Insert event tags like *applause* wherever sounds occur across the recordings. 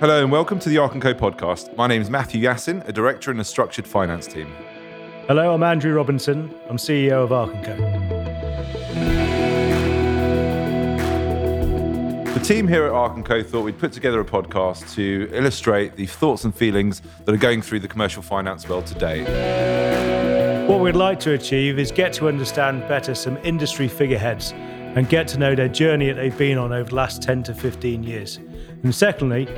Hello and welcome to the Arc & Co podcast. My name is Matthew Yassin, a director in the structured finance team. Hello, I'm Andrew Robinson. I'm CEO of Arc & Co. The team here at Arc & Co thought we'd put together a podcast to illustrate the thoughts and feelings that are going through the commercial finance world today. What we'd like to achieve is get to understand better some industry figureheads and get to know their journey that they've been on over the last 10 to 15 years. And secondly,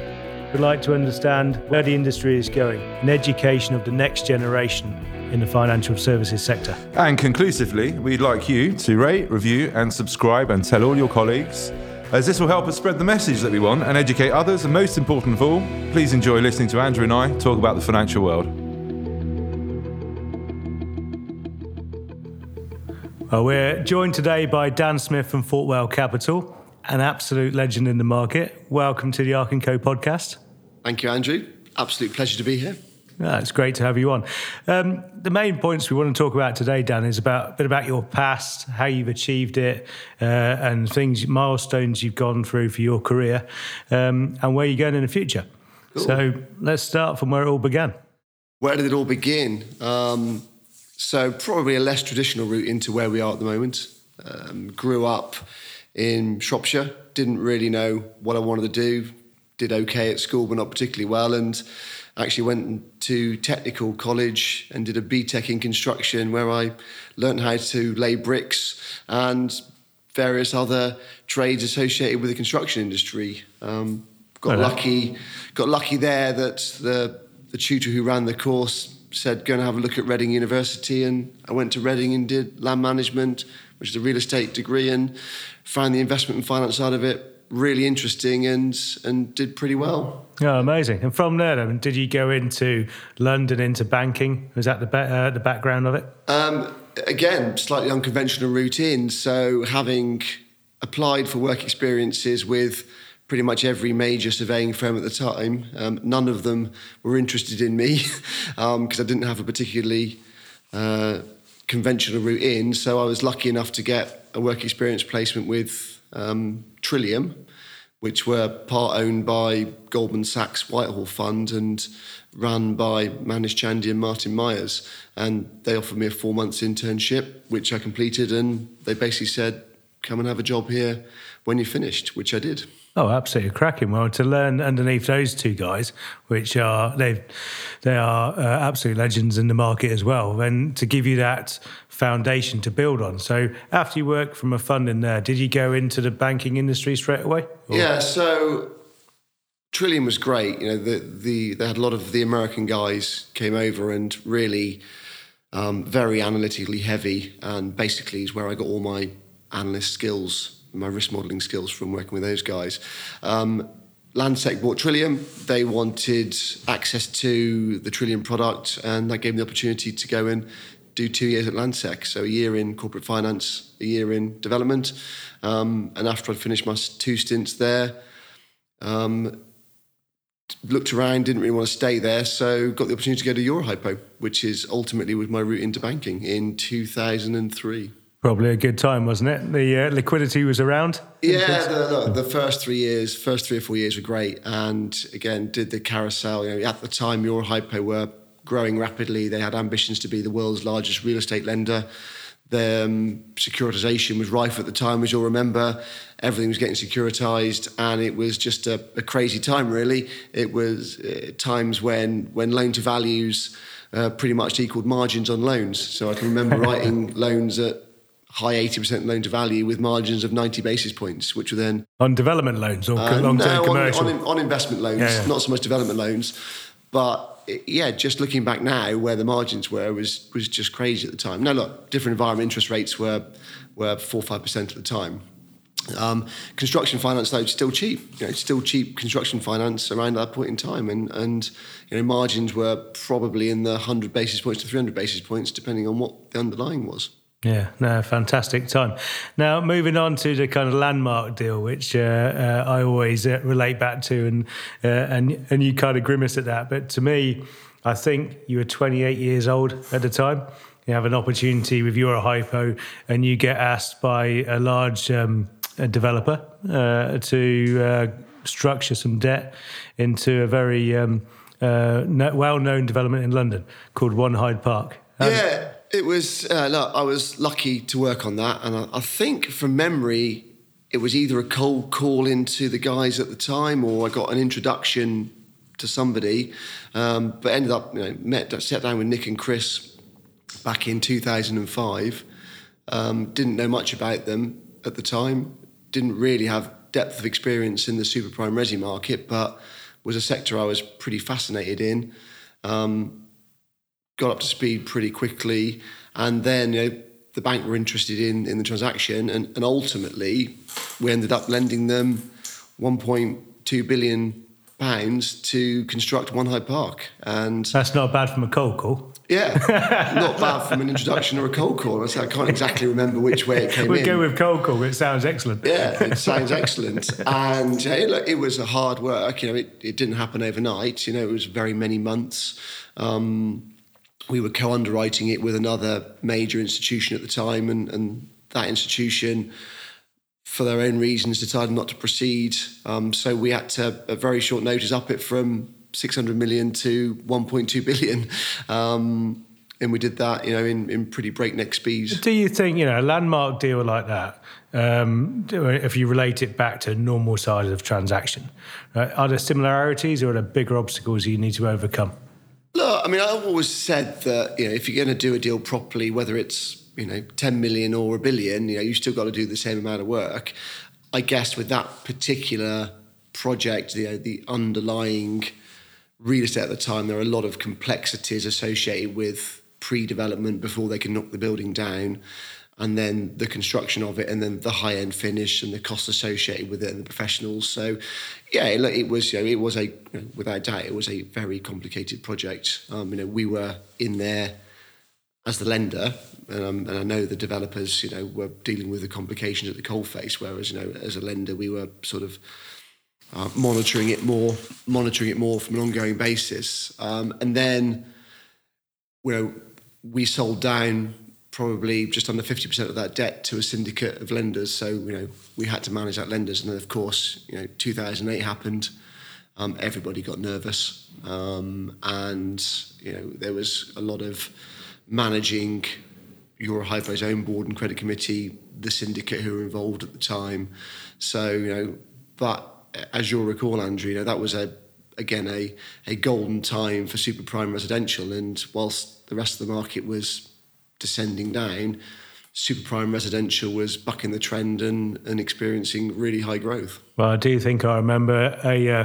we'd like to understand where the industry is going, an education of the next generation in the financial services sector. And conclusively, we'd like you to rate, review, and subscribe and tell all your colleagues, as this will help us spread the message that we want and educate others. And most important of all, please enjoy listening to Andrew and I talk about the financial world. Well, we're joined today by Dan Smith from Fortwell Capital, an absolute legend in the market. Welcome to the Arc & Co podcast. Thank you, Andrew. Absolute pleasure to be here. Yeah, it's great to have you on. Um, the main points we want to talk about today, Dan, is about a bit about your past, how you've achieved it, uh, and things, milestones you've gone through for your career, um, and where you're going in the future. Cool. So let's start from where it all began. Where did it all begin? Um, so probably a less traditional route into where we are at the moment. Um, grew up in Shropshire, didn't really know what I wanted to do. Did okay at school, but not particularly well, and actually went to technical college and did a BTEC in construction, where I learned how to lay bricks and various other trades associated with the construction industry. Um, got lucky, got lucky there that the the tutor who ran the course said, go and have a look at Reading University. And I went to Reading and did land management, which is a real estate degree, and found the investment and finance side of it really interesting and and did pretty well. Oh, amazing! And from there, then, did you go into London into banking? Was that the uh, the background of it? Um, again, slightly unconventional routine. So having applied for work experiences with pretty much every major surveying firm at the time. Um, none of them were interested in me because *laughs* um, I didn't have a particularly uh, conventional route in. So I was lucky enough to get a work experience placement with um, Trillium, which were part owned by Goldman Sachs Whitehall Fund and run by Manish Chande and Martin Myers. And they offered me a four months internship, which I completed. And they basically said, come and have a job here when you're finished, which I did. Oh, absolutely cracking! Well, to learn underneath those two guys, which are they, they are uh, absolute legends in the market as well, and to give you that foundation to build on. So, after you worked from a fund in there, did you go into the banking industry straight away? Or? Yeah. So, Trillium was great. You know, the the they had a lot of the American guys came over and really um, very analytically heavy, and basically is where I got all my analyst skills my risk modelling skills from working with those guys. Um, Landsec bought Trillium. They wanted access to the Trillium product, and that gave me the opportunity to go and do two years at Landsec. So a year in corporate finance, a year in development. Um, and after I'd finished my two stints there, um, looked around, didn't really want to stay there, so got the opportunity to go to Eurohypo, which is ultimately was my route into banking in 2003. Probably a good time, wasn't it? The uh, liquidity was around. Yeah, the, the, first three years, first three or four years were great, and again did the carousel. You know, at the time, Eurohypo were growing rapidly. They had ambitions to be the world's largest real estate lender. The um, securitization was rife at the time, as you'll remember. Everything was getting securitized, and it was just a, a crazy time. Really, it was uh, times when when loan to values uh, pretty much equaled margins on loans. So I can remember *laughs* writing loans at high 80% loan to value with margins of 90 basis points, which were then. On development loans or uh, long term no, commercial? On, on, on, investment loans, yeah, yeah. not so much development loans. But yeah, just looking back now, where the margins were was was just crazy at the time. Now, look, different environment interest rates were were four five percent at the time. Um, construction finance though still cheap. You know, still cheap construction finance around that point in time, and and you know margins were probably in the hundred basis points to three hundred basis points, depending on what the underlying was. Yeah, no, fantastic time. Now, moving on to the kind of landmark deal, which uh, uh, I always uh, relate back to, and uh, and and you kind of grimace at that, but to me, I think you were 28 years old at the time. You have an opportunity with Eurohypo, and you get asked by a large um, a developer uh, to uh, structure some debt into a very um, well-known development in London called One Hyde Park. Um, yeah, it was. Uh, look, I was lucky to work on that, and I, I, think from memory, it was either a cold call into the guys at the time, or I got an introduction to somebody. Um, but ended up, you know, met, sat down with Nick and Chris back in 2005. Um, didn't know much about them at the time. Didn't really have depth of experience in the super prime resi market, but was a sector I was pretty fascinated in. Um, got up to speed pretty quickly, and then you know the bank were interested in in the transaction, and, and ultimately we ended up lending them 1.2 billion pounds to construct One Hyde Park, and that's not bad from a cold call. Yeah, not bad from an introduction or a cold call. I can't exactly remember which way it came we'll in. We'll go with cold call. It sounds excellent. Yeah, it sounds excellent. And it, it, was a hard work. You know, it, it, didn't happen overnight. You know, it was very many months. Um, we were co-underwriting it with another major institution at the time, and, and that institution for their own reasons, decided not to proceed. Um, so we had to, at very short notice, up it from 600 million to 1.2 billion. Um, and we did that, you know, in, in pretty breakneck speeds. Do you think, you know, a landmark deal like that, um, if you relate it back to normal size of transaction, right, are there similarities or are there bigger obstacles you need to overcome? Look, I mean, I've always said that, you know, if you're going to do a deal properly, whether it's you know 10 million or a billion you know you still got to do the same amount of work. I guess with that particular project the the underlying real estate at the time there are a lot of complexities associated with pre-development before they can knock the building down and then the construction of it and then the high end finish and the costs associated with it and the professionals so yeah it, it was you know, it was a you know, without doubt it was a very complicated project um, you know we were in there as the lender, um, and I know the developers, you know, were dealing with the complications at the coalface, whereas, you know, as a lender, we were sort of uh, monitoring it more, monitoring it more from an ongoing basis. Um, and then, you know, we sold down probably just under 50% of that debt to a syndicate of lenders. So, you know, we had to manage that lenders. And then, of course, you know, 2008 happened. Um, everybody got nervous. Um, and, you know, there was a lot of managing Eurohypo's own board and credit committee, the syndicate who were involved at the time. So, you know, but as you'll recall, Andrew, you know, that was a again a a golden time for super prime residential. And whilst the rest of the market was descending down, super prime residential was bucking the trend and, and experiencing really high growth. Well, I do think I remember a uh,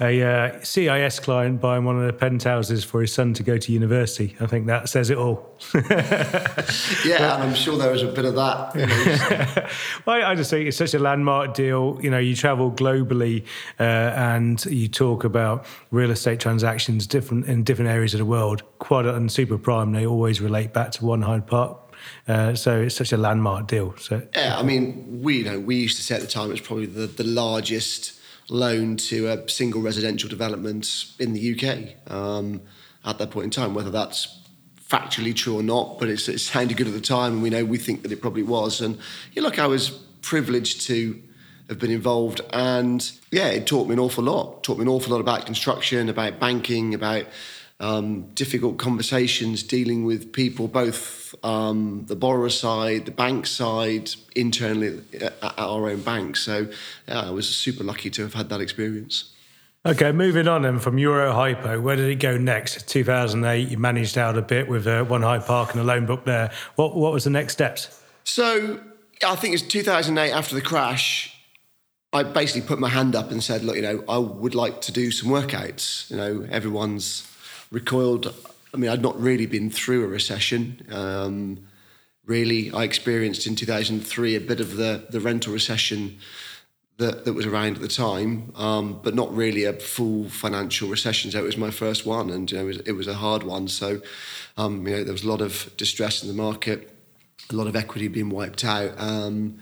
a uh, CIS client buying one of the penthouses for his son to go to university. I think that says it all. *laughs* yeah, and I'm sure there was a bit of that. You know. *laughs* well, I just think it's such a landmark deal. You know, you travel globally uh, and you talk about real estate transactions different in different areas of the world. Quad and super prime, they always relate back to One Hyde Park. Uh, so it's such a landmark deal. So yeah, I mean, we you know we used to say at the time it was probably the, the largest loan to a single residential development in the UK um, at that point in time. Whether that's factually true or not, but it sounded good at the time, and we know we think that it probably was. And yeah, look, I was privileged to have been involved, and yeah, it taught me an awful lot. Taught me an awful lot about construction, about banking, about um, difficult conversations dealing with people, both um, the borrower side, the bank side, internally at, our own bank. So yeah, I was super lucky to have had that experience. Okay, moving on then from Eurohypo, where did it go next? 2008, you managed out a bit with uh, One Hyde Park and a loan book there. What, what was the next steps? So I think it's 2008 after the crash. I basically put my hand up and said, look, you know, I would like to do some workouts. You know, everyone's recoiled. I mean, I'd not really been through a recession. Um, really, I experienced in 2003 a bit of the, the rental recession that, that was around at the time, um, but not really a full financial recession. So it was my first one, and you know, it, was, it was a hard one. So um, you know, there was a lot of distress in the market, a lot of equity being wiped out, um,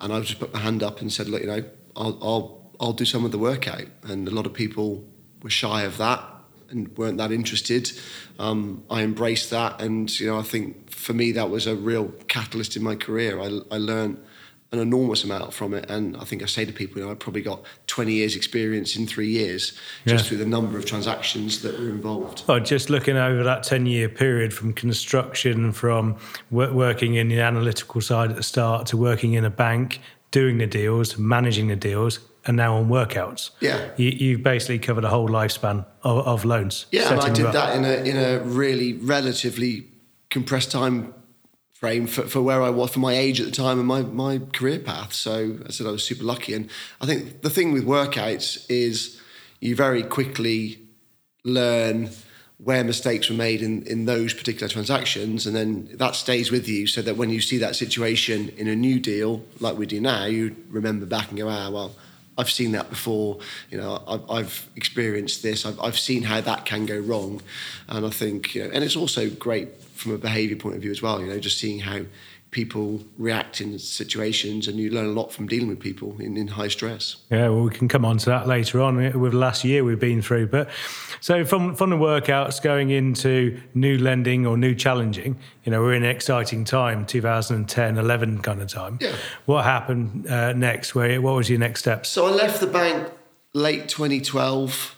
and I just put my hand up and said, look, you know, I'll, I'll I'll do some of the workout, and a lot of people were shy of that and weren't that interested. Um, I embraced that, and you know, I think for me that was a real catalyst in my career. I, I learned an enormous amount from it. And I think I say to people, you know, I probably got 20 years experience in three years just Yeah. through the number of transactions that were involved. Well, just looking over that 10 year period from construction, from working in the analytical side at the start to working in a bank, doing the deals, managing the deals, and now on workouts. Yeah. You, you've basically covered a whole lifespan of, of loans. Yeah, and I did that in a in a really relatively compressed time frame for, for where I was for my age at the time and my, my career path. So I said I was super lucky. And I think the thing with workouts is you very quickly learn where mistakes were made in, in those particular transactions and then that stays with you so that when you see that situation in a new deal like we do now you remember back and go ah well I've seen that before. You know I've, I've experienced this. I've, I've seen how that can go wrong. And I think you know, and it's also great from a behavior point of view as well you know just seeing how people react in situations and you learn a lot from dealing with people in, in high stress Yeah, well, we can come on to that later on with the last year we've been through. But so from from the workouts going into new lending or new challenging, you know, we're in an exciting time, 2010, 11 kind of time. Yeah. What happened uh, next? Where what was your next step So I left the bank late 2012.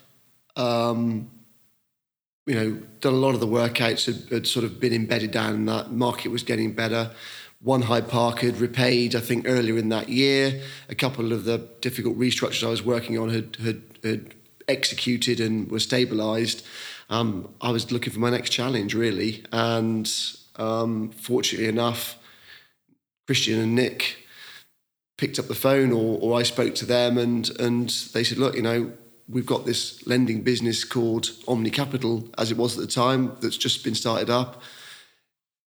Um, you know, done a lot of the workouts had, had sort of been embedded down in that market was getting better. One Hyde Park had repaid, I think, earlier in that year. A couple of the difficult restructures I was working on had had, had executed and were stabilised. Um, I was looking for my next challenge, really, and um, fortunately enough, Christian and Nick picked up the phone or, or I spoke to them and and they said, look, you know, we've got this lending business called Omni Capital, as it was at the time, that's just been started up,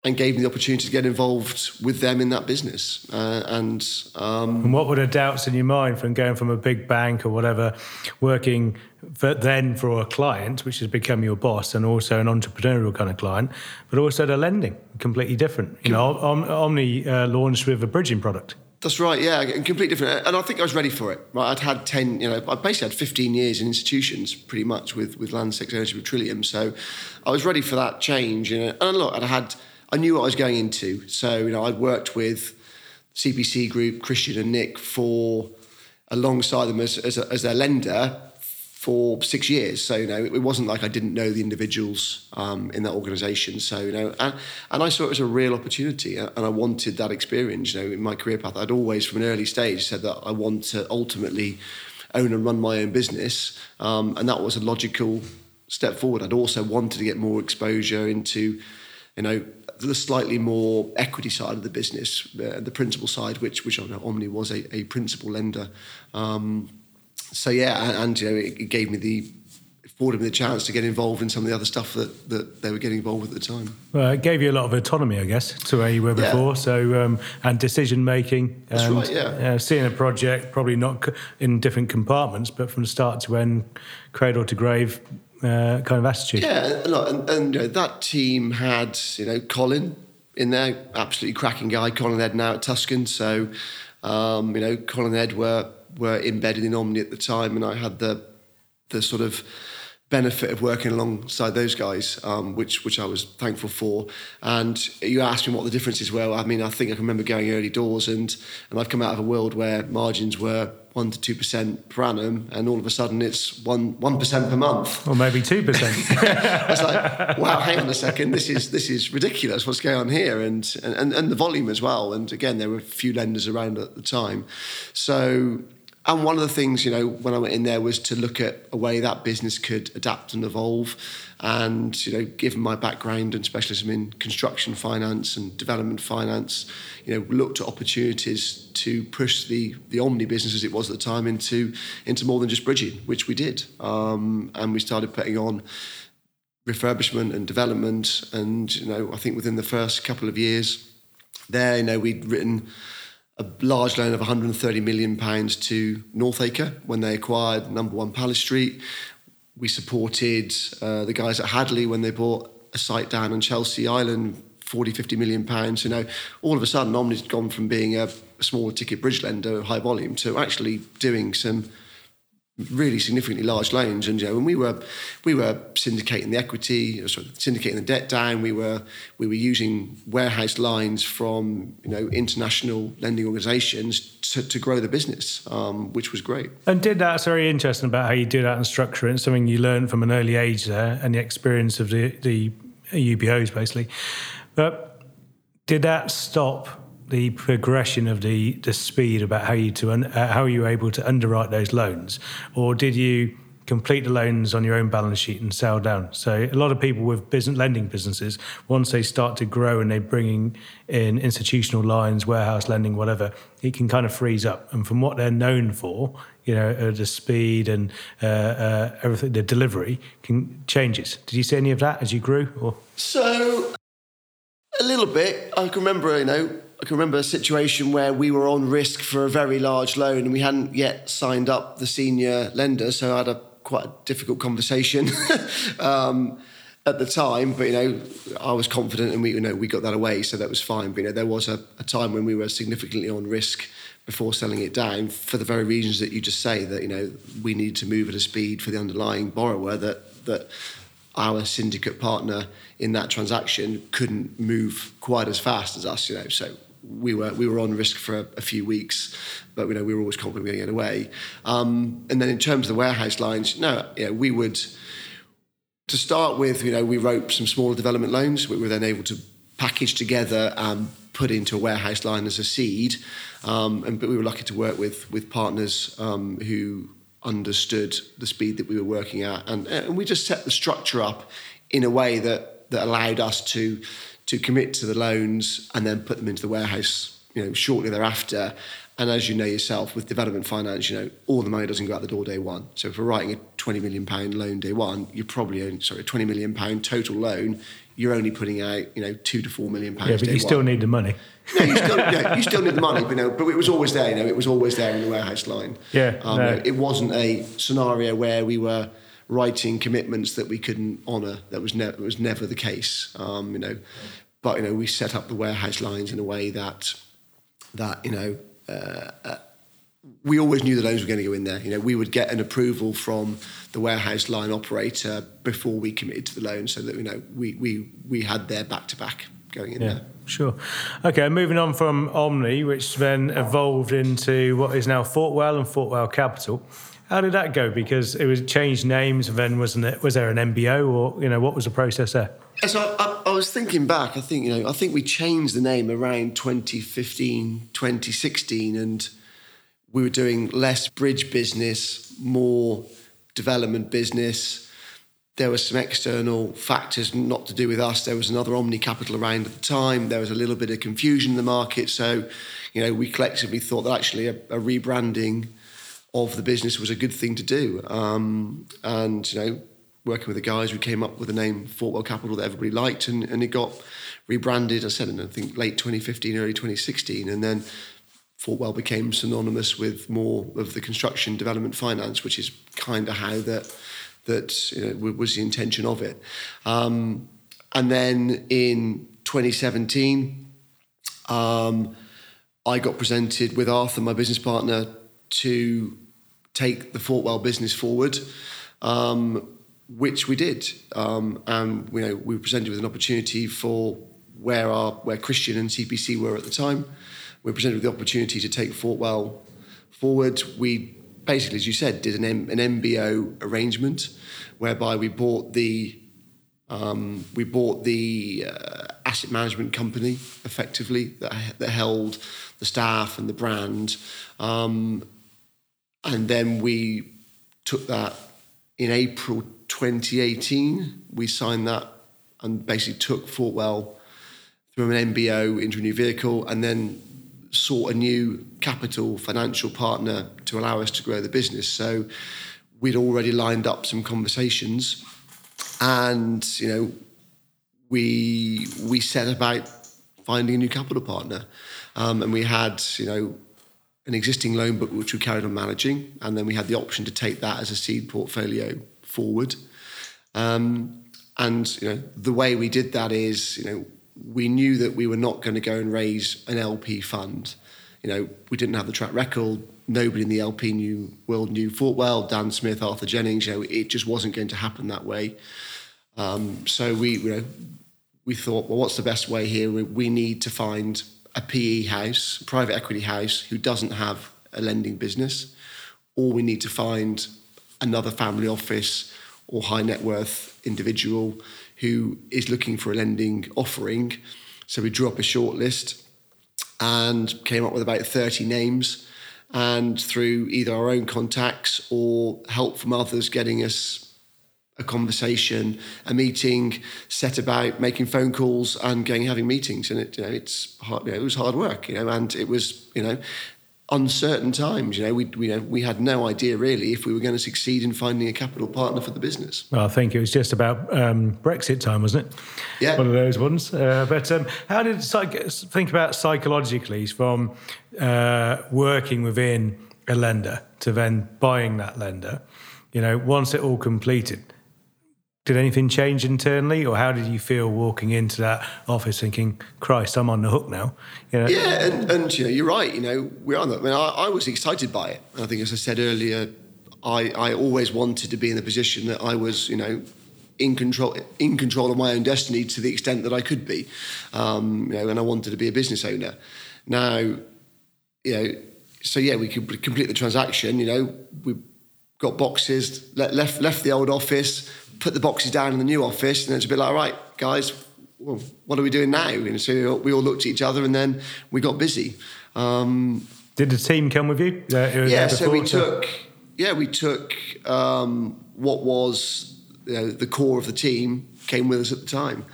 and gave me the opportunity to get involved with them in that business. Uh, and um, And what were the doubts in your mind from going from a big bank or whatever, working for, then for a client, which has become your boss, and also an entrepreneurial kind of client, but also the lending, completely different. You know, Om- Omni uh, launched with a bridging product. That's right, yeah, and completely different. And I think I was ready for it. Right, I'd had ten, you know, I basically had fifteen years in institutions, pretty much with with Landsec Ownership of Trillium. So I was ready for that change. You know, and look, I'd had, I knew what I was going into. So you know, I'd worked with CPC Group, Christian and Nick for alongside them as as, a, as their lender for six years. So you know, it wasn't like I didn't know the individuals um, in that organisation. So you know, and, and I saw it as a real opportunity, and I wanted that experience. You know, in my career path, I'd always, from an early stage, said that I want to ultimately own and run my own business, um, and that was a logical step forward. I'd also wanted to get more exposure into, you know. The slightly more equity side of the business, uh, the principal side, which which I know Omni was a, a principal lender, um, so yeah, and, and you know, it, it gave me the afforded me the chance to get involved in some of the other stuff that, that they were getting involved with at the time. Well, it gave you a lot of autonomy, I guess, to where you were Yeah. before. So, um, and decision making. That's and, right, yeah. uh, seeing a project, probably not in different compartments, but from start to end, cradle to grave uh, kind of attitude. Yeah, and, and you know, that team had you know Colin in there, absolutely cracking guy. Colin Ed now at Tuscan, so um, you know Colin Ed were were embedded in Omni at the time, and I had the the sort of benefit of working alongside those guys, um, which which I was thankful for. And you asked me what the differences were. I mean, I think I can remember going early doors, and and I've come out of a world where margins were one to two percent per annum, and all of a sudden it's one one percent per month. Or maybe 2%. *laughs* I was like, wow, hang on a second, this is this is ridiculous. What's going on here? And and and the volume as well. And again, there were a few lenders around at the time, so. And one of the things, you know, when I went in there was to look at a way that business could adapt and evolve. And, you know, given my background and specialism in construction finance and development finance, you know, looked at opportunities to push the the Omni business as it was at the time into into more than just bridging, which we did. Um, and we started putting on refurbishment and development. And you know, I think within the first couple of years, there, you know, we'd written a large loan of 130 million pounds to Northacre when they acquired Number One Palace Street. We supported uh, the guys at Hadley when they bought a site down on Chelsea Island. 40, 50 million pounds. You know, all of a sudden, Omni's gone from being a, smaller ticket bridge lender, high volume, to actually doing some really significantly large loans. And you know, when we were we were syndicating the equity, sorry, syndicating the debt down, we were we were using warehouse lines from you know international lending organisations to, to grow the business, um, which was great. And did that's very interesting about how you do that and structure it. It's something you learned from an early age there, and the experience of the the UBOs basically. But did that stop the progression of the the speed about how you to un, uh, how you were able to underwrite those loans, or did you complete the loans on your own balance sheet and sell down? So a lot of people with business lending businesses, once they start to grow and they're bringing in institutional lines, warehouse lending, whatever, it can kind of freeze up. And from what they're known for, you know, uh, the speed and uh, uh, everything, the delivery can changes. Did you see any of that as you grew? Or so a little bit. I can remember, you know, I can remember a situation where we were on risk for a very large loan and we hadn't yet signed up the senior lender. So I had a quite a difficult conversation *laughs* um, at the time. But you know, I was confident and we you know we got that away, so that was fine. But you know, there was a, a time when we were significantly on risk before selling it down for the very reasons that you just say that you know we needed to move at a speed for the underlying borrower that that our syndicate partner in that transaction couldn't move quite as fast as us you know so we were we were on risk for a, a few weeks, but you know we were always confident we were going to get away. Um, and then in terms of the warehouse lines, no, you know, we would to start with. You know, we wrote some smaller development loans. We were then able to package together and put into a warehouse line as a seed. Um, and but we were lucky to work with with partners um, who understood the speed that we were working at, and, and we just set the structure up in a way that that allowed us to to commit to the loans and then put them into the warehouse, you know, shortly thereafter. And as you know yourself, with development finance, you know, all the money doesn't go out the door day one. So if we're writing a 20 million pound loan day one, you're probably only, sorry, a 20 million pound total loan, you're only putting out, you know, two to four million pounds. Yeah, but you still one. need the money. *laughs* no, you still, yeah, you still need the money, but, you know, but it was always there, you know, it was always there in the warehouse line. Yeah. Um, no. It wasn't a scenario where we were writing commitments that we couldn't honour. That was, ne- was never the case. Um, you know, but you know, we set up the warehouse lines in a way that that you know. Uh, uh, we always knew the loans were going to go in there. You know, we would get an approval from the warehouse line operator before we committed to the loan, so that you know we we we had their back to back going in yeah, there. Sure. Okay, moving on from Omni, which then evolved into what is now Fortwell and Fortwell Capital. How did that go? Because it was changed names, and then wasn't it? Was there an MBO, or you know, what was the process there? So I, I, was thinking back. I think you know. I think we changed the name around 2015, 2016, and we were doing less bridge business, more development business. There were some external factors not to do with us. There was another Omni Capital around at the time. There was a little bit of confusion in the market. So, you know, we collectively thought that actually a, a rebranding of the business was a good thing to do. Um, and, you know, working with the guys, we came up with the name Fortwell Capital that everybody liked, and, and it got rebranded. I said in I think late 2015, early 2016, and then Fortwell became synonymous with more of the construction development finance, which is kind of how that that you know, was the intention of it. Um, and then in 2017, um, I got presented with Arthur, my business partner, to take the Fortwell business forward. Um, which we did. Um, and you know, we were presented with an opportunity for where our where Christian and CPC were at the time. We were presented with the opportunity to take Fortwell forward. We basically, as you said, did an, M, an MBO arrangement whereby we bought the um, we bought the uh, asset management company effectively that, that held the staff and the brand, um, and then we took that in April 2018, we signed that and basically took Fortwell through an MBO into a new vehicle and then sought a new capital financial partner to allow us to grow the business. So we'd already lined up some conversations and, you know, we we set about finding a new capital partner. Um, and we had, you know, an existing loan book which we carried on managing, and then we had the option to take that as a seed portfolio forward. Um, and you know, the way we did that is, you know, we knew that we were not going to go and raise an LP fund. You know, we didn't have the track record, nobody in the LP knew world knew Fortwell. Dan Smith, Arthur Jennings. You know, it just wasn't going to happen that way. Um, so we, you know, we thought, well, what's the best way here? We, we need to find a PE house, private equity house, who doesn't have a lending business, or we need to find another family office or high net worth individual who is looking for a lending offering. So we drew up a short list and came up with about 30 names. And through either our own contacts or help from others getting us a conversation, a meeting, set about making phone calls and going having meetings. And it, you know, it's hard, you know, it was hard work, you know, and it was, you know, uncertain times. You know, we, we, you know, we had no idea really if we were going to succeed in finding a capital partner for the business. Well, I think it was just about um, Brexit time, wasn't it? Yeah. One of those ones. Uh, but um, how did psych- think about psychologically from uh, working within a lender to then buying that lender? You know, once it all completed, did anything change internally, or how did you feel walking into that office thinking, "Christ, I'm on the hook now"? You know? Yeah, and, and you know, you're right. You know, we're on. I mean, I, I was excited by it. I think, as I said earlier, I, I always wanted to be in the position that I was, you know, in control in control of my own destiny to the extent that I could be. Um, you know, and I wanted to be a business owner. Now, you know, so yeah, we could complete the transaction. You know, we got boxes, left left the old office, put the boxes down in the new office, and it's a bit like, right, guys, well, what are we doing now? And so we all looked at each other, and then we got busy. Um, Did the team come with you? Uh, yeah, so we took yeah we took um, what was you know, the core of the team came with us at the time.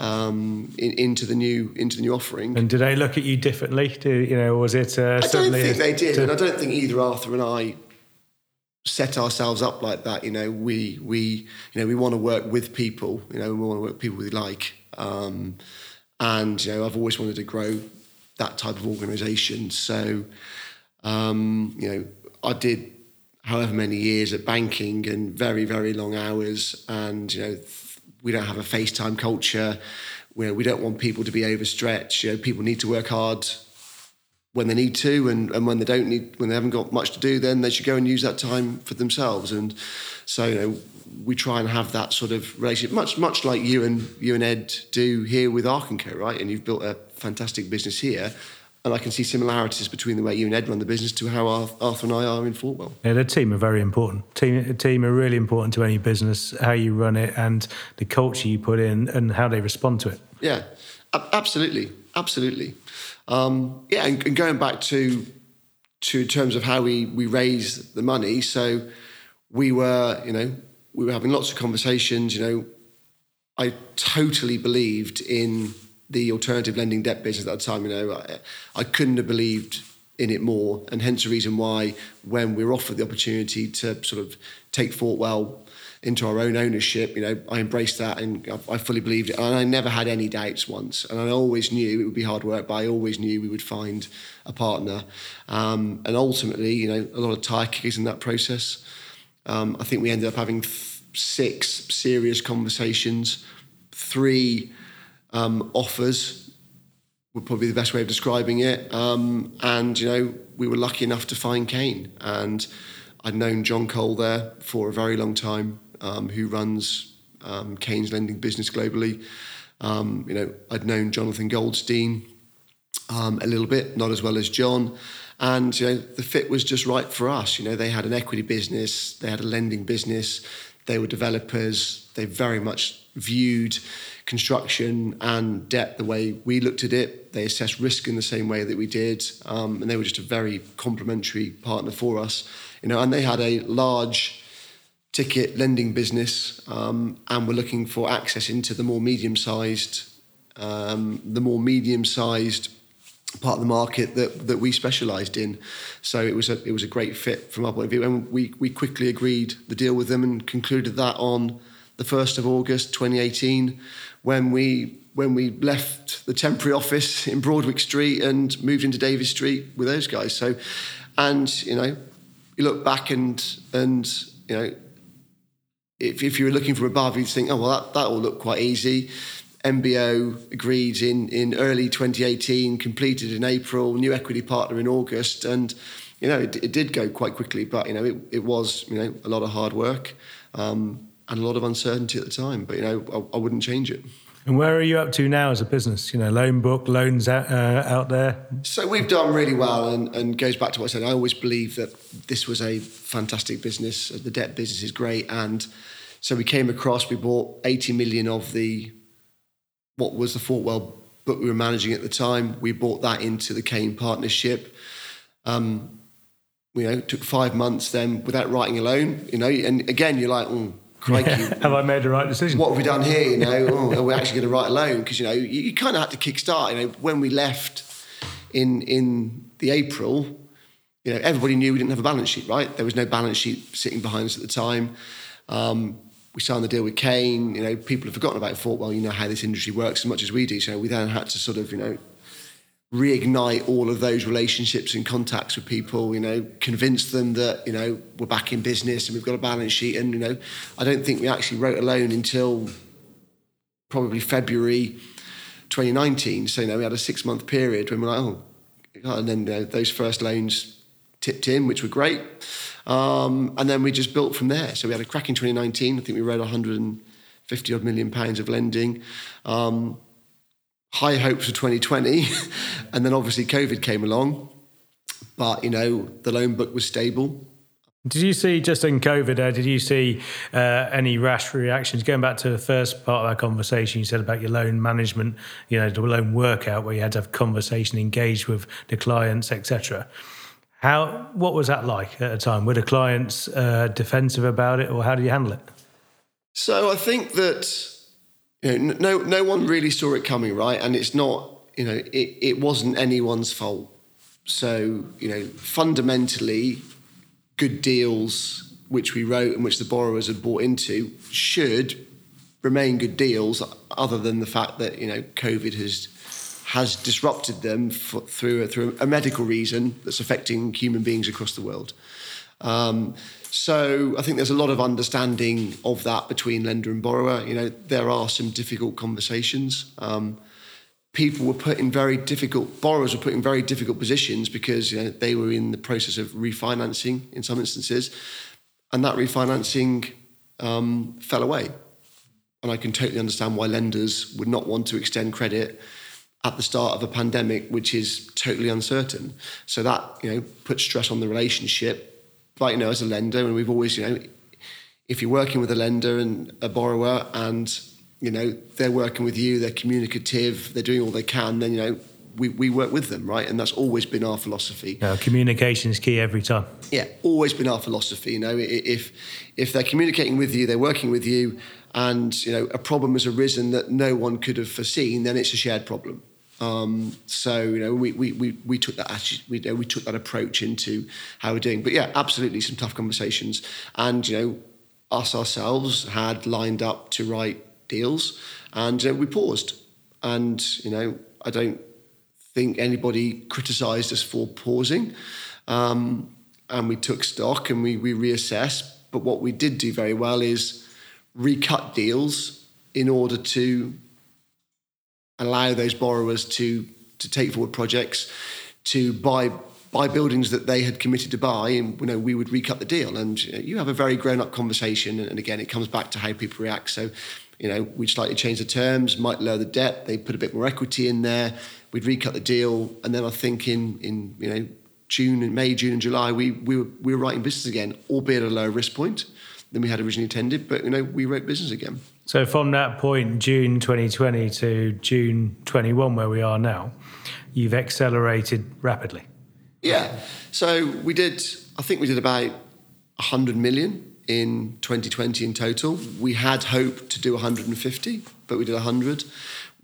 Um, in, into the new into the new offering. And did they look at you differently? Do, you know, was it? Uh, I don't think they did, to... and I don't think either Arthur and I set ourselves up like that. You know, we we you know we want to work with people. You know, we want to work with people we like. Um, and you know, I've always wanted to grow that type of organisation. So, um, you know, I did however many years at banking and very very long hours, and you know, we don't have a FaceTime culture. Where we don't want people to be overstretched. You know, people need to work hard when they need to and, and when they don't need when they haven't got much to do then they should go and use that time for themselves and so you know we try and have that sort of relationship much much like you and you and Ed do here with Arc Co right and you've built a fantastic business here and I can see similarities between the way you and Ed run the business to how Arthur and I are in Fortwell. Yeah, the team are very important. Team team are really important to any business. How you run it and the culture you put in and how they respond to it. Yeah, absolutely, absolutely. Um, yeah, and, and, going back to to terms of how we we raise the money. So we were, you know, we were having lots of conversations. You know, I totally believed in the alternative lending debt business at the time. You know, I, I couldn't have believed in it more, and hence the reason why when we were offered the opportunity to sort of take Fortwell into our own ownership, you know, I embraced that and I fully believed it. And I never had any doubts once. And I always knew it would be hard work, but I always knew we would find a partner. Um, and ultimately, you know, a lot of tire kickers in that process. Um, I think we ended up having six serious conversations, three um, offers would probably be the best way of describing it. Um, and, you know, we were lucky enough to find Cain. And I'd known John Cole there for a very long time um, who runs um, Cain's lending business globally. Um, you know, I'd known Jonathan Goldstein um, a little bit, not as well as John. And you know, the fit was just right for us. You know, they had an equity business, they had a lending business, they were developers. They very much viewed construction and debt the way we looked at it. They assessed risk in the same way that we did, um, and they were just a very complementary partner for us. You know, and they had a large ticket lending business um, and we're looking for access into the more medium-sized, um, the more medium-sized part of the market that that we specialised in. So it was a it was a great fit from our point of view, and we we quickly agreed the deal with them and concluded that on the first of August 2018, when we when we left the temporary office in Broadwick Street and moved into Davies Street with those guys. So, and you know, you look back and and you know if, if you were looking from above, you'd think, oh, well, that, that will look quite easy. MBO agreed in, in early 2018, completed in April, new equity partner in August. And, you know, it, it, did go quite quickly, but you know, it, it was you know a lot of hard work um, and a lot of uncertainty at the time. But you know, I, I, wouldn't change it. And where are you up to now as a business? You know, loan book, loans out, uh, out there. So we've done really well, and, and goes back to what I said. I always believe that this was a fantastic business. The debt business is great, and so we came across. We bought eighty million of the what was the Fortwell book we were managing at the time. We bought that into the Cain partnership. Um, you know, took five months then without writing a loan, you know, and again, you're like, oh, crikey. *laughs* have I made the right decision? What have we done here? You know, oh, are we actually going to write a loan? Because, you know, you, you kind of had to kickstart. You know, when we left in, in the April, you know, everybody knew we didn't have a balance sheet, right? There was no balance sheet sitting behind us at the time. Um, we signed the deal with Cain. You know, people have forgotten about Fortwell. You know how this industry works as much as we do. So we then had to sort of, you know, reignite all of those relationships and contacts with people, you know, convince them that, you know, we're back in business and we've got a balance sheet. And, you know, I don't think we actually wrote a loan until probably February 2019. So, you know, we had a six month period when we're like, oh, and then you know, those first loans tipped in, which were great. Um, and then we just built from there. So we had a crack in 2019. I think we wrote 150 odd million pounds of lending. Um, high hopes for 2020. *laughs* and then obviously COVID came along. But, you know, the loan book was stable. Did you see, just in COVID, uh, did you see uh, any rash reactions? Going back to the first part of our conversation, you said about your loan management, you know, the loan workout where you had to have conversation, engage with the clients, etc. How, what was that like at the time? Were the clients uh, defensive about it or how did you handle it? So I think that you know, no, no one really saw it coming, right? And it's not, you know, it, it wasn't anyone's fault. So, you know, fundamentally, good deals which we wrote and which the borrowers had bought into should remain good deals, other than the fact that you know COVID has has disrupted them for, through a, through a medical reason that's affecting human beings across the world. Um, so I think there's a lot of understanding of that between lender and borrower. You know, there are some difficult conversations. Um, people were put in very difficult borrowers were put in very difficult positions because you know, they were in the process of refinancing in some instances, and that refinancing um, fell away. And I can totally understand why lenders would not want to extend credit at the start of a pandemic, which is totally uncertain. So that you know puts stress on the relationship like you know as a lender and we've always you know if you're working with a lender and a borrower and you know they're working with you they're communicative they're doing all they can then you know we, we work with them right? And that's always been our philosophy. Yeah, communication is key every time. Yeah always been our philosophy you know if if they're communicating with you they're working with you and you know a problem has arisen that no one could have foreseen then it's a shared problem um, so you know, we, we, we, we took that attitude, we, you know, we took that approach into how we're doing. But yeah, absolutely some tough conversations. And you know, us ourselves had lined up to write deals, and we paused. And you know, I don't think anybody criticised us for pausing. Um, and we took stock and we, we reassessed. But what we did do very well is recut deals in order to allow those borrowers to to take forward projects, to buy buy buildings that they had committed to buy, and you know we would recut the deal. And you have a very grown up conversation, and again, it comes back to how people react. So, you know, we'd slightly change the terms, might lower the debt, they put a bit more equity in there. We'd recut the deal, and then I think in in you know June and May, June and July, we we were we were writing business again, albeit at a lower risk point than we had originally intended. But you know, we wrote business again. So from that point, June 2020 to June 21, where we are now, you've accelerated rapidly. Yeah. So we did. I think we did about 100 million in 2020 in total. We had hoped to do 150, but we did 100.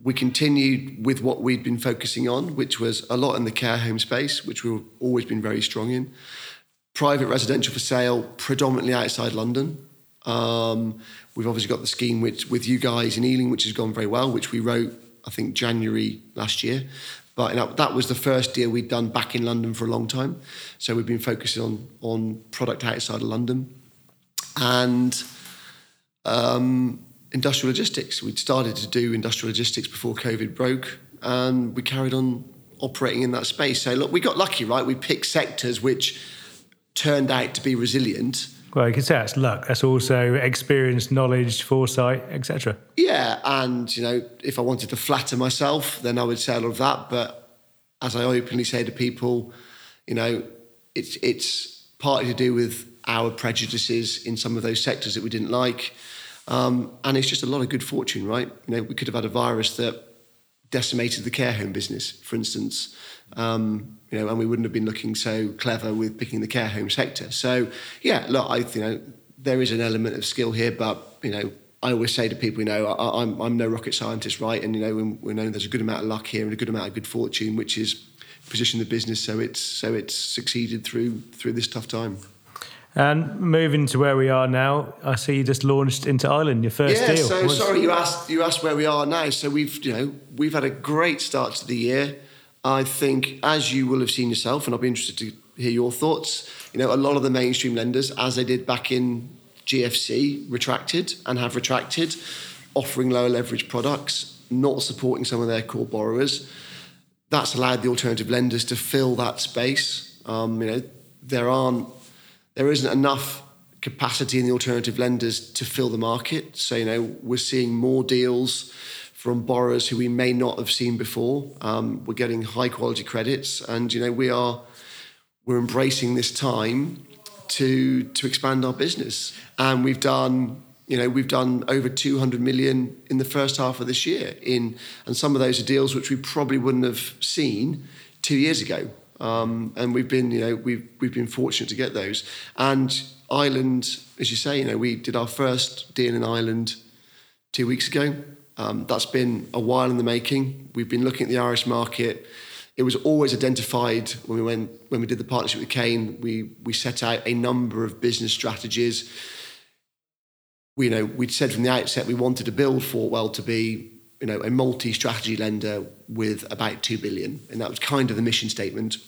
We continued with what we'd been focusing on, which was a lot in the care home space, which we've always been very strong in private residential for sale, predominantly outside London. Um, we've obviously got the scheme with, with you guys in Ealing, which has gone very well, which we wrote, I think, January last year. But know, that was the first deal we'd done back in London for a long time. So we've been focusing on, on product outside of London. And um, industrial logistics. We'd started to do industrial logistics before COVID broke, and we carried on operating in that space. So look, we got lucky, right? We picked sectors which turned out to be resilient. Well, you could say that's luck. That's also experience, knowledge, foresight, etc. Yeah, and you know, if I wanted to flatter myself, then I would say all of that. But as I openly say to people, you know, it's it's partly to do with our prejudices in some of those sectors that we didn't like, um, and it's just a lot of good fortune, right? You know, we could have had a virus that decimated the care home business, for instance. Um, you know, and we wouldn't have been looking so clever with picking the care home sector. So, yeah, look, I you know there is an element of skill here, but you know, I always say to people, you know, I, am I'm, I'm no rocket scientist, right? And you know, we, we know there's a good amount of luck here and a good amount of good fortune, which is position the business so it's so it's succeeded through through this tough time. And moving to where we are now, I see you just launched into Ireland, your first yeah, deal. so What's... sorry you asked you asked where we are now. So we've you know we've had a great start to the year. I think, as you will have seen yourself, and I'll be interested to hear your thoughts. You know, a lot of the mainstream lenders, as they did back in GFC, retracted and have retracted, offering lower leverage products, not supporting some of their core borrowers. That's allowed the alternative lenders to fill that space. Um, you know, there aren't, there isn't enough capacity in the alternative lenders to fill the market. So, you know, we're seeing more deals from borrowers who we may not have seen before. Um, we're getting high quality credits, and you know we are we're embracing this time to to expand our business. And we've done you know we've done over 200 million in the first half of this year in and some of those are deals which we probably wouldn't have seen two years ago um, and we've been you know we've we've been fortunate to get those and Ireland as you say you know we did our first deal in Ireland two weeks ago um, that's been a while in the making. We've been looking at the Irish market. It was always identified when we went when we did the partnership with Cain. We we set out a number of business strategies. We you know we'd said from the outset we wanted to build Fortwell to be you know a multi-strategy lender with about two billion, and that was kind of the mission statement.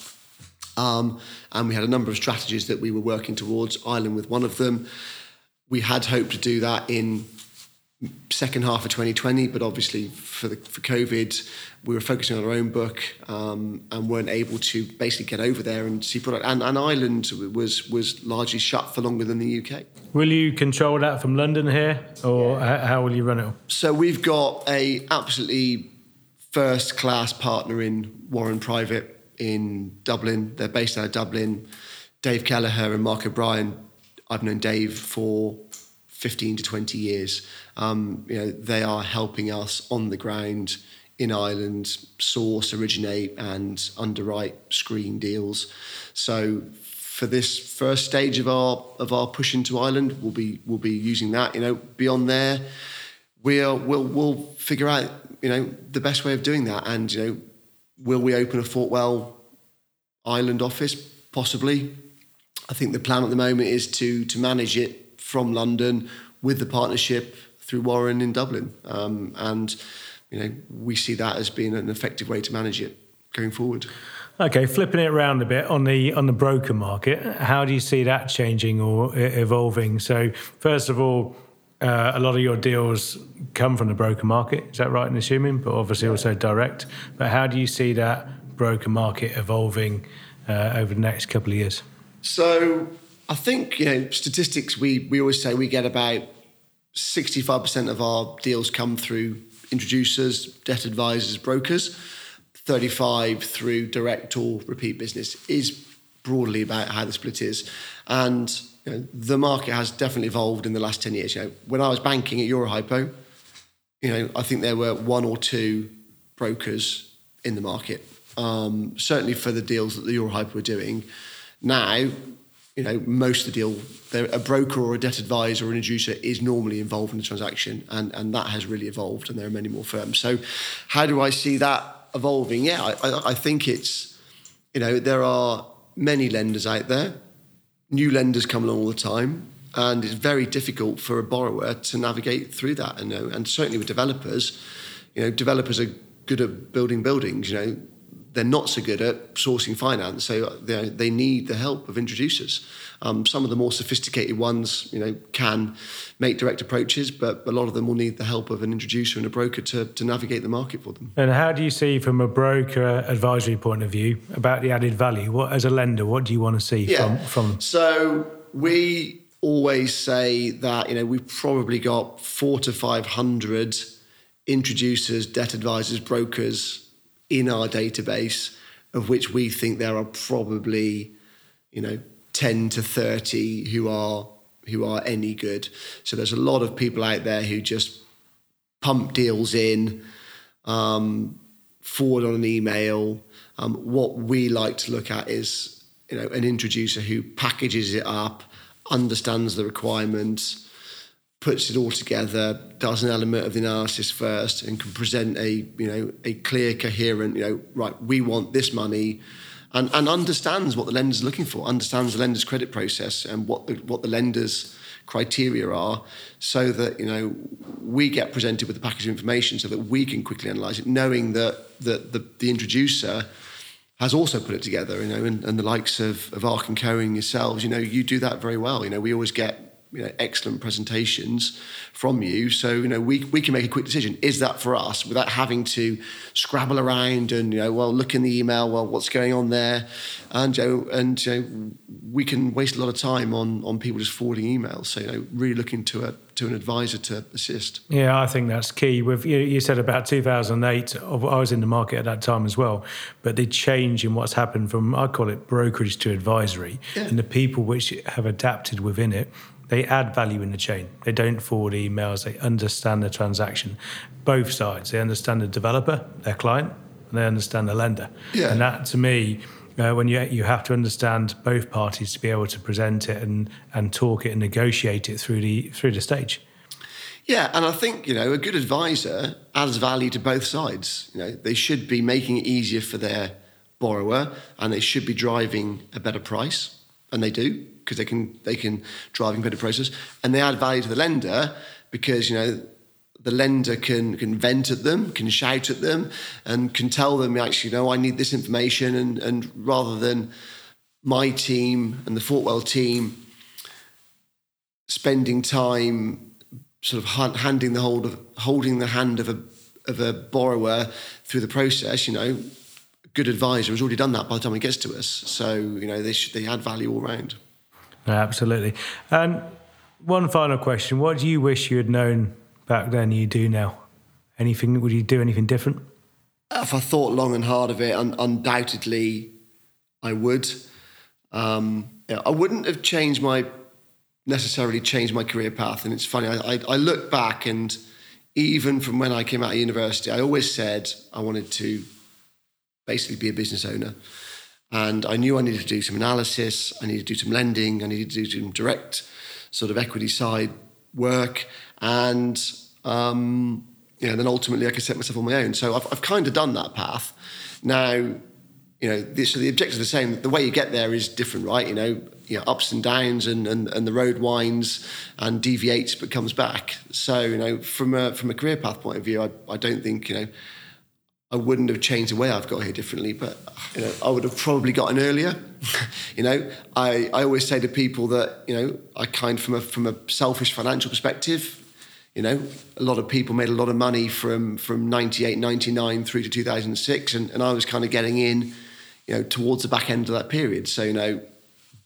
Um, and we had a number of strategies that we were working towards. Ireland with one of them. We had hoped to do that in second half of 2020, but obviously for the for COVID, we were focusing on our own book um, and weren't able to basically get over there and see product. And, and Ireland was was largely shut for longer than the UK. Will you control that from London here, or yeah. how will you run it? So we've got a absolutely first class partner in Warren Private in Dublin. They're based out of Dublin. Dave Kelleher and Mark O'Brien. I've known Dave for 15 to 20 years. Um, you know, they are helping us on the ground in Ireland source, originate, and underwrite screen deals. So for this first stage of our of our push into Ireland, we'll be we'll be using that. You know, beyond there, we'll we'll we'll figure out you know the best way of doing that. And you know, will we open a Fortwell Ireland office? Possibly. I think the plan at the moment is to to manage it from London with the partnership through Warren in Dublin. Um, and, you know, we see that as being an effective way to manage it going forward. Okay, flipping it around a bit on the on the broker market, how do you see that changing or evolving? So, first of all, uh, a lot of your deals come from the broker market. Is that right in assuming? But obviously also direct. But how do you see that broker market evolving uh, over the next couple of years? So, I think you know statistics. We we always say we get about 65% of our deals come through introducers, debt advisors, brokers. 35 through direct or repeat business is broadly about how the split is. And you know, the market has definitely evolved in the last 10 years. You know, when I was banking at Eurohypo, you know, I think there were one or two brokers in the market. Um, certainly for the deals that the Eurohypo were doing. Now, you know, most of the deal, a broker or a debt advisor or an introducer is normally involved in the transaction, and, and that has really evolved, and there are many more firms. So, how do I see that evolving? Yeah, I, I think it's, you know, there are many lenders out there, new lenders come along all the time, and it's very difficult for a borrower to navigate through that. And, and certainly with developers, you know, developers are good at building buildings. You know, they're not so good at sourcing finance, so they, they need the help of introducers. Um, some of the more sophisticated ones, you know, can make direct approaches, but a lot of them will need the help of an introducer and a broker to, to navigate the market for them. And how do you see, from a broker advisory point of view, about the added value? What, as a lender, what do you want to see yeah. from from them? So we always say that you know we've probably got four to five hundred introducers, debt advisors, brokers in our database, of which we think there are probably, you know, 10 to 30 who are who are any good. So there's a lot of people out there who just pump deals in, um, forward on an email. Um, what we like to look at is you know an introducer who packages it up, understands the requirements, puts it all together, does an element of the analysis first, and can present a you know a clear, coherent you know right we want this money, and and understands what the lender's looking for, understands the lender's credit process and what the what the lender's criteria are, so that you know we get presented with a package of information so that we can quickly analyse it, knowing that that the, the introducer has also put it together, you know, and, and the likes of, of Arc and Co and yourselves, you know, you do that very well. You know, we always get you know, excellent presentations from you. So, you know, we, we can make a quick decision. Is that for us without having to scrabble around and, you know, well, look in the email, well, what's going on there? And, you know, and you know, we can waste a lot of time on, on people just forwarding emails. So, you know, really looking to a, to an advisor to assist. Yeah, I think that's key. With you, you said about 2008, I was in the market at that time as well, but the change in what's happened from, I call it brokerage to advisory yeah. and the people which have adapted within it they add value in the chain. They don't forward emails. They understand the transaction, both sides. They understand the developer, their client, and they understand the lender. Yeah. And that, to me, uh, when you you have to understand both parties to be able to present it and and talk it and negotiate it through the through the stage. Yeah, and I think you know a good advisor adds value to both sides. You know, they should be making it easier for their borrower, and they should be driving a better price, and they do because they can they can drive in credit process, and they add value to the lender because you know the lender can can vent at them, can shout at them, and can tell them actually, no, I need this information, and and rather than my team and the Fortwell team spending time sort of handing the hold of holding the hand of a of a borrower through the process, you know, good advisor has already done that by the time it gets to us. So you know they should, they add value all round. Absolutely. And one final question: What do you wish you had known back then? You do now. Anything? Would you do anything different? If I thought long and hard of it, un- undoubtedly, I would. Um, yeah, I wouldn't have changed my necessarily changed my career path. And it's funny. I, I, I look back and even from when I came out of university, I always said I wanted to basically be a business owner. And I knew I needed to do some analysis, I needed to do some lending, I needed to do some direct sort of equity side work. And, um, you know, then ultimately I could set myself on my own. So I've, I've kind of done that path. Now, you know, the, so the objectives are the same. The way you get there is different, right? You know, you know ups and downs and, and, and the road winds and deviates but comes back. So, you know, from a, from a career path point of view, I, I don't think, you know, I wouldn't have changed the way I've got here differently, but you know, I would have probably gotten earlier. *laughs* you know, I, I always say to people that, you know, I kind from a from a selfish financial perspective, you know, a lot of people made a lot of money from from 98, 99 through to 2006 and, and I was kind of getting in, you know, towards the back end of that period. So, you know,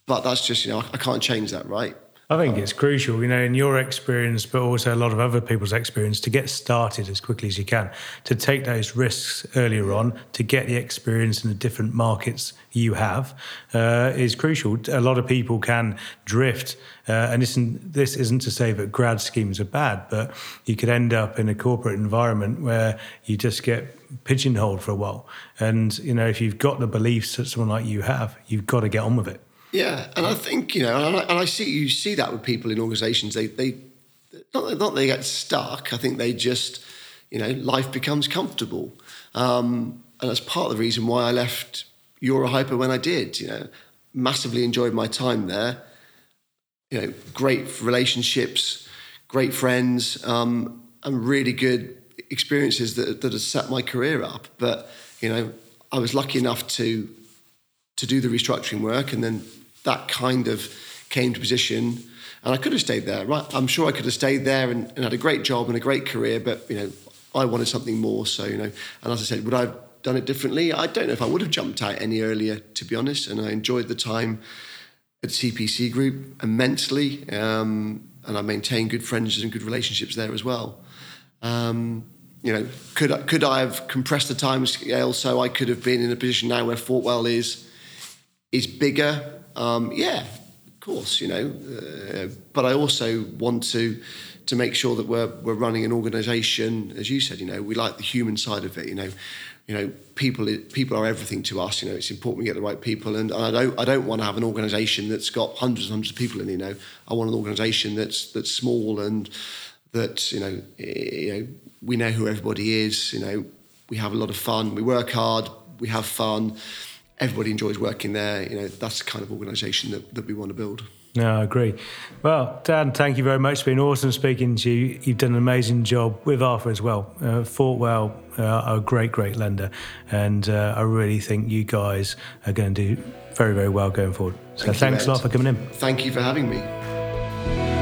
but that's just, you know, I can't change that, right? I think it's crucial, you know, in your experience, but also a lot of other people's experience, to get started as quickly as you can, to take those risks earlier on, to get the experience in the different markets you have, uh, is crucial. A lot of people can drift, uh, and this, this isn't to say that grad schemes are bad, but you could end up in a corporate environment where you just get pigeonholed for a while. And, you know, if you've got the beliefs that someone like you have, you've got to get on with it. Yeah, and I think you know, and I, and I see you see that with people in organisations. They they not not they get stuck. I think they just you know life becomes comfortable, um, and that's part of the reason why I left Eurohypo when I did. You know, massively enjoyed my time there. You know, great relationships, great friends, um, and really good experiences that that have set my career up. But you know, I was lucky enough to to do the restructuring work, and then that kind of came to position. And I could have stayed there, right? I'm sure I could have stayed there and, and had a great job and a great career, but you know, I wanted something more. So you know, and as I said, would I have done it differently? I don't know if I would have jumped out any earlier, to be honest. And I enjoyed the time at CPC Group immensely, um, and I maintained good friendships and good relationships there as well. Um, you know, could could I have compressed the time scale so I could have been in a position now where Fortwell is is bigger? Um, yeah, of course, you know, uh, but I also want to to make sure that we're we're running an organisation, as you said, you know, we like the human side of it. You know, you know, people people are everything to us. You know, it's important we get the right people, and, and I don't I don't want to have an organisation that's got hundreds and hundreds of people in. You know, I want an organisation that's that's small and that you know, you know we know who everybody is. You know, we have a lot of fun. We work hard. We have fun. Everybody enjoys working there. You know, that's the kind of organisation that, that we want to build. No, I agree. Well, Dan, thank you very much. It's been awesome speaking to you. You've done an amazing job with Arthur as well. Uh, Fortwell uh, are a great, great lender, and uh, I really think you guys are going to do very, very well going forward. So Thank thanks a lot for coming in. Thank you for having me.